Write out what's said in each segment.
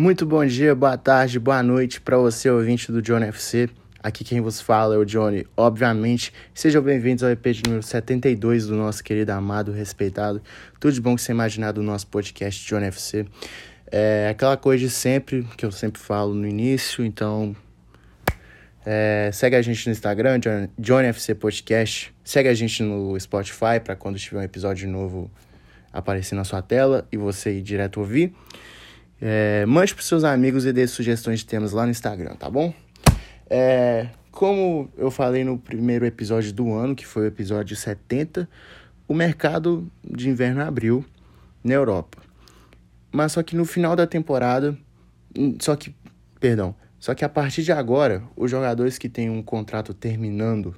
Muito bom dia, boa tarde, boa noite para você, ouvinte do Johnny FC. Aqui quem vos fala é o Johnny, obviamente. Sejam bem-vindos ao EP de número 72 do nosso querido, amado, respeitado. Tudo de bom que você imaginar do nosso podcast Johnny FC. É aquela coisa de sempre, que eu sempre falo no início, então é, segue a gente no Instagram, Johnny FC Podcast. Segue a gente no Spotify para quando tiver um episódio novo aparecer na sua tela e você ir direto ouvir. É, mande para seus amigos e dê sugestões de temas lá no Instagram, tá bom? É, como eu falei no primeiro episódio do ano, que foi o episódio 70, o mercado de inverno abriu na Europa. Mas só que no final da temporada, hum, só que, perdão, só que a partir de agora, os jogadores que têm um contrato terminando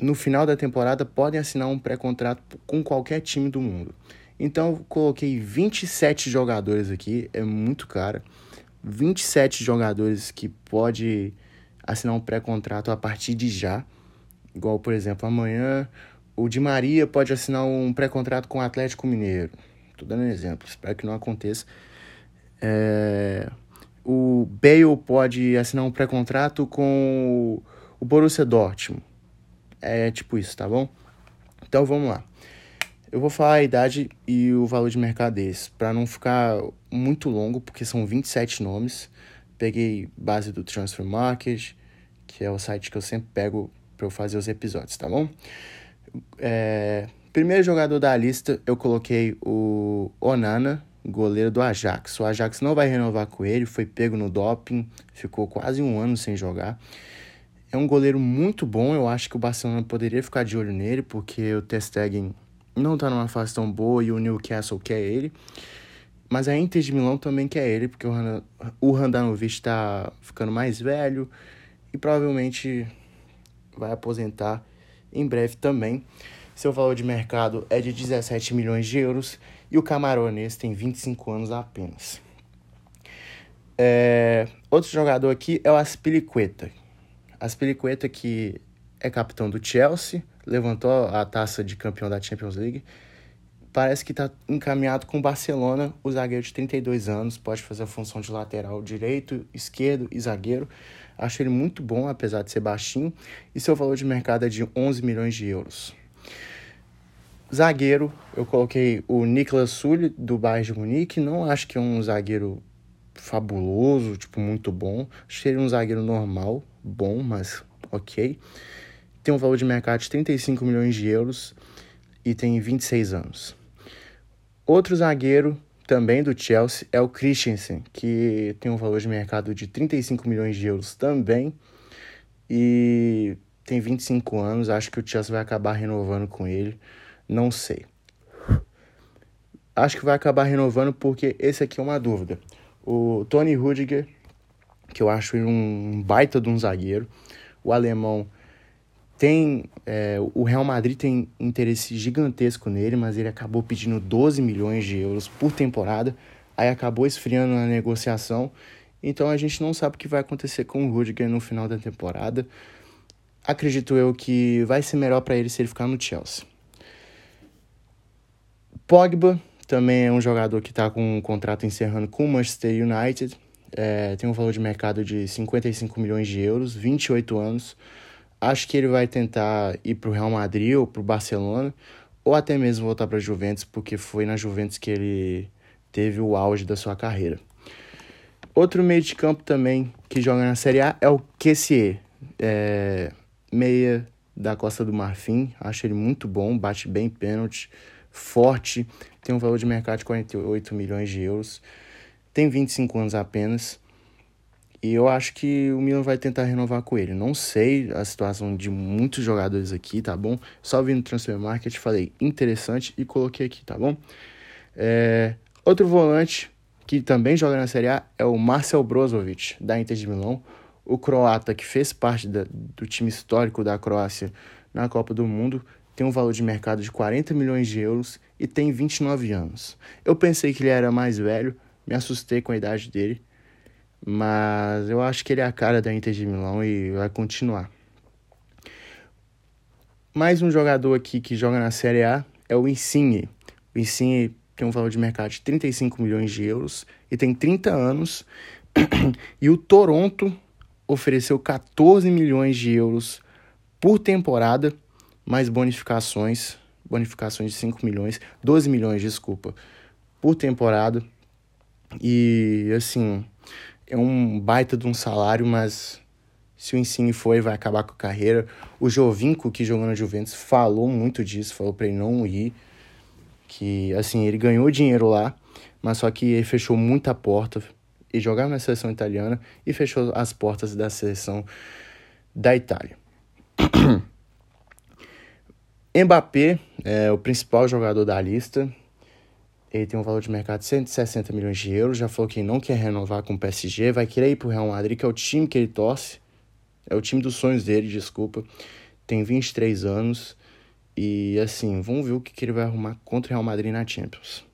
no final da temporada podem assinar um pré-contrato com qualquer time do mundo. Então eu coloquei 27 jogadores aqui, é muito caro. 27 jogadores que pode assinar um pré-contrato a partir de já. Igual, por exemplo, amanhã o Di Maria pode assinar um pré-contrato com o Atlético Mineiro. Tô dando um exemplo, espero que não aconteça. É... O Bale pode assinar um pré-contrato com o Borussia Dortmund. É tipo isso, tá bom? Então vamos lá. Eu vou falar a idade e o valor de mercado desse, para não ficar muito longo, porque são 27 nomes. Peguei base do Transfer Market, que é o site que eu sempre pego para eu fazer os episódios, tá bom? É, primeiro jogador da lista, eu coloquei o Onana, goleiro do Ajax. O Ajax não vai renovar com ele, foi pego no doping, ficou quase um ano sem jogar. É um goleiro muito bom, eu acho que o Barcelona poderia ficar de olho nele, porque o Testegen não tá numa fase tão boa e o Newcastle quer ele. Mas a Inter de Milão também quer ele, porque o Randanovic está ficando mais velho e provavelmente vai aposentar em breve também. Seu valor de mercado é de 17 milhões de euros e o Camarones tem 25 anos apenas. É... Outro jogador aqui é o Aspilicueta, Aspilicueta, que é capitão do Chelsea, levantou a taça de campeão da Champions League. Parece que está encaminhado com o Barcelona, o zagueiro de 32 anos, pode fazer a função de lateral direito, esquerdo e zagueiro. Acho ele muito bom, apesar de ser baixinho, e seu valor de mercado é de 11 milhões de euros. Zagueiro, eu coloquei o Niklas Sully, do Bayern de Munique. Não acho que é um zagueiro fabuloso, tipo, muito bom. Achei ele um zagueiro normal, bom, mas ok. Tem um valor de mercado de 35 milhões de euros e tem 26 anos. Outro zagueiro também do Chelsea é o Christensen, que tem um valor de mercado de 35 milhões de euros também e tem 25 anos. Acho que o Chelsea vai acabar renovando com ele, não sei. Acho que vai acabar renovando porque esse aqui é uma dúvida. O Tony Rudiger que eu acho ele um baita de um zagueiro. O alemão tem. É, o Real Madrid tem interesse gigantesco nele, mas ele acabou pedindo 12 milhões de euros por temporada. Aí acabou esfriando na negociação. Então a gente não sabe o que vai acontecer com o Rudiger no final da temporada. Acredito eu que vai ser melhor para ele se ele ficar no Chelsea. Pogba também é um jogador que está com um contrato encerrando com o Manchester United é, tem um valor de mercado de 55 milhões de euros, 28 anos. Acho que ele vai tentar ir para o Real Madrid ou para o Barcelona, ou até mesmo voltar para a Juventus, porque foi na Juventus que ele teve o auge da sua carreira. Outro meio de campo também que joga na Série A é o Kessier, é, meia da Costa do Marfim. Acho ele muito bom, bate bem pênalti, forte, tem um valor de mercado de 48 milhões de euros tem 25 anos apenas. E eu acho que o Milan vai tentar renovar com ele. Não sei a situação de muitos jogadores aqui, tá bom? Só vi no Transfer Market, falei interessante e coloquei aqui, tá bom? É... Outro volante que também joga na Série A é o Marcel Brozovic, da Inter de Milão. O croata que fez parte da, do time histórico da Croácia na Copa do Mundo tem um valor de mercado de 40 milhões de euros e tem 29 anos. Eu pensei que ele era mais velho, me assustei com a idade dele, mas eu acho que ele é a cara da Inter de Milão e vai continuar. Mais um jogador aqui que joga na Série A é o Insigne. O Insigne tem um valor de mercado de 35 milhões de euros e tem 30 anos. e o Toronto ofereceu 14 milhões de euros por temporada, mais bonificações, bonificações de 5 milhões, 12 milhões, desculpa, por temporada. E assim, é um baita de um salário, mas se o Insigne for, vai acabar com a carreira. O Jovinco, que jogou na Juventus, falou muito disso, falou para ele não ir, que assim, ele ganhou dinheiro lá, mas só que ele fechou muita porta e jogava na seleção italiana e fechou as portas da seleção da Itália. Mbappé é o principal jogador da lista. Ele tem um valor de mercado de 160 milhões de euros. Já falou que não quer renovar com o PSG, vai querer ir para o Real Madrid, que é o time que ele torce. É o time dos sonhos dele, desculpa. Tem 23 anos. E assim, vamos ver o que, que ele vai arrumar contra o Real Madrid na Champions.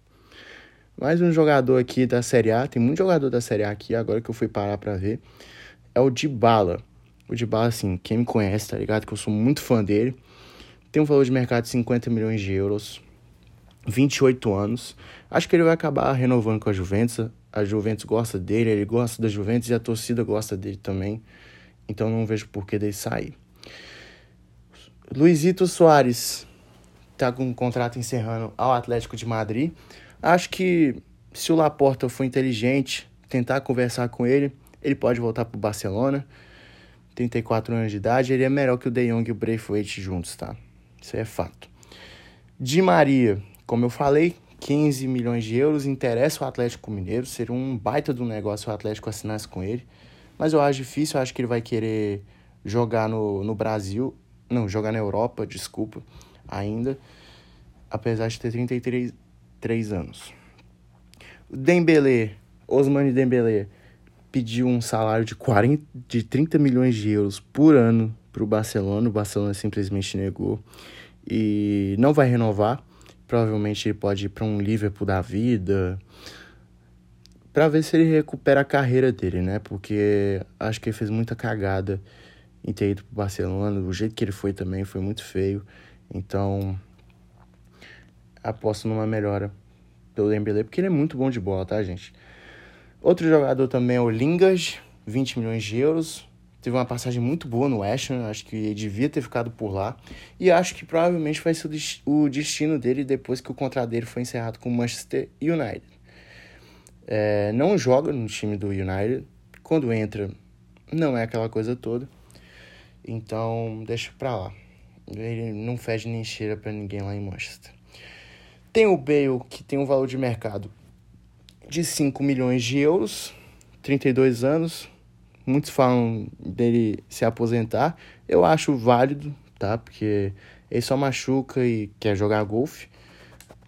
Mais um jogador aqui da Série A, tem muito jogador da Série A aqui, agora que eu fui parar pra ver, é o Dybala. O Dybala, assim, quem me conhece, tá ligado? Que eu sou muito fã dele. Tem um valor de mercado de 50 milhões de euros, 28 anos. Acho que ele vai acabar renovando com a Juventus. A Juventus gosta dele, ele gosta da Juventus e a torcida gosta dele também. Então não vejo por que dele sair. Luizito Soares tá com um contrato encerrando ao Atlético de Madrid. Acho que se o Laporta for inteligente, tentar conversar com ele, ele pode voltar pro Barcelona. 34 anos de idade, ele é melhor que o De Jong e o Braithwaite juntos, tá? Isso é fato. Di Maria, como eu falei, 15 milhões de euros, interessa o Atlético Mineiro, seria um baita do negócio o Atlético assinasse com ele. Mas eu acho difícil, eu acho que ele vai querer jogar no, no Brasil, não, jogar na Europa, desculpa, ainda, apesar de ter 33 3 anos. O Dembélé, Osmani Dembélé, pediu um salário de, 40, de 30 milhões de euros por ano para o Barcelona, o Barcelona simplesmente negou e não vai renovar. Provavelmente ele pode ir para um Liverpool da vida, para ver se ele recupera a carreira dele, né? Porque acho que ele fez muita cagada em ter ido pro Barcelona, o jeito que ele foi também foi muito feio. Então, aposto numa melhora pelo Dembélé, porque ele é muito bom de bola, tá, gente? Outro jogador também é o Lingard, 20 milhões de euros. Teve uma passagem muito boa no West Ham, acho que ele devia ter ficado por lá. E acho que provavelmente vai ser o destino dele depois que o contrato dele foi encerrado com o Manchester United. É, não joga no time do United. Quando entra, não é aquela coisa toda. Então, deixa pra lá. Ele não fede nem cheira pra ninguém lá em Manchester. Tem o Bale, que tem um valor de mercado de 5 milhões de euros, 32 anos. Muitos falam dele se aposentar. Eu acho válido, tá? Porque ele só machuca e quer jogar golfe.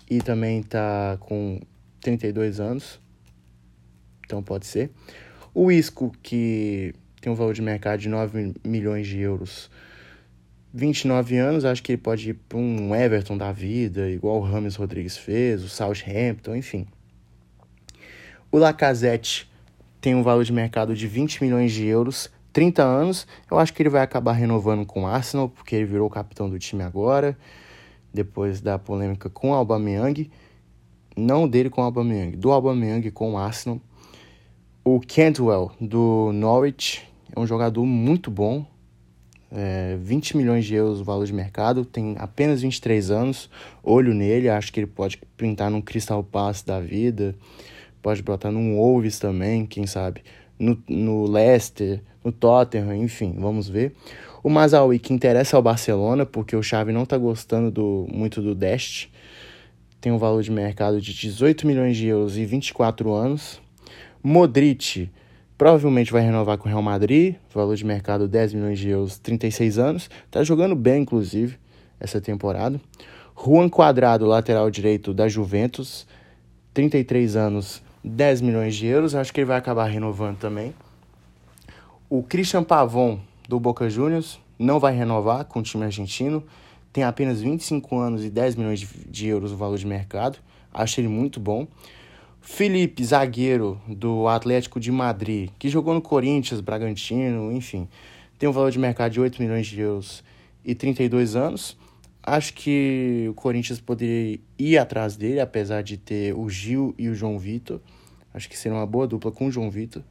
E também tá com 32 anos. Então pode ser. O Isco, que tem um valor de mercado de 9 milhões de euros, 29 anos, acho que ele pode ir para um Everton da vida, igual o Rames Rodrigues fez, o Southampton, enfim. O Lacazette tem um valor de mercado de 20 milhões de euros, 30 anos. Eu acho que ele vai acabar renovando com o Arsenal, porque ele virou capitão do time agora, depois da polêmica com o Aubameyang. Não dele com o Aubameyang, do Aubameyang com o Arsenal. O Cantwell, do Norwich, é um jogador muito bom. É, 20 milhões de euros o valor de mercado, tem apenas 23 anos. Olho nele, acho que ele pode pintar num Crystal Palace da vida, pode botar num Wolves também, quem sabe. No, no Leicester, no Tottenham, enfim, vamos ver. O Mazaui, que interessa ao Barcelona, porque o Xavi não está gostando do, muito do Dest, tem um valor de mercado de 18 milhões de euros e 24 anos. Modric provavelmente vai renovar com o Real Madrid, valor de mercado 10 milhões de euros, 36 anos. Tá jogando bem, inclusive, essa temporada. Juan Quadrado, lateral direito da Juventus, 33 anos, 10 milhões de euros. Acho que ele vai acabar renovando também. O Christian Pavon, do Boca Juniors, não vai renovar com o time argentino. Tem apenas 25 anos e 10 milhões de euros o valor de mercado. Acho ele muito bom. Felipe, zagueiro do Atlético de Madrid, que jogou no Corinthians, Bragantino, enfim, tem um valor de mercado de 8 milhões de euros e 32 anos. Acho que o Corinthians poderia ir atrás dele, apesar de ter o Gil e o João Vitor. Acho que seria uma boa dupla com o João Vitor.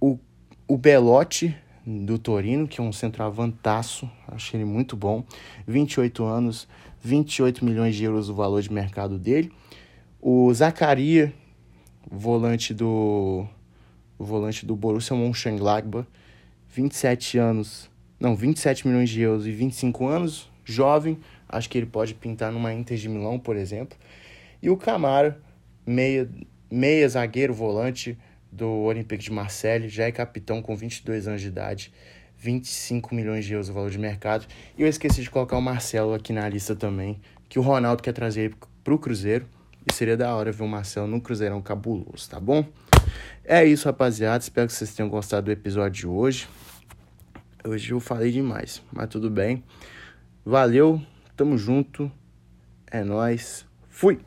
O, o Belotti, do Torino, que é um centroavantaço, achei ele muito bom. 28 anos, 28 milhões de euros o valor de mercado dele. O Zacaria, volante do volante do Borussia Mönchengladbach, 27 anos, não, 27 milhões de euros e 25 anos, jovem, acho que ele pode pintar numa Inter de Milão, por exemplo. E o Camara, meia, meia zagueiro volante do Olympique de Marseille, já é capitão com 22 anos de idade, 25 milhões de euros o valor de mercado. E eu esqueci de colocar o Marcelo aqui na lista também, que o Ronaldo quer trazer para o Cruzeiro. E seria da hora ver o Marcelo no Cruzeirão cabuloso, tá bom? É isso, rapaziada. Espero que vocês tenham gostado do episódio de hoje. Hoje eu falei demais, mas tudo bem. Valeu, tamo junto. É nós. Fui.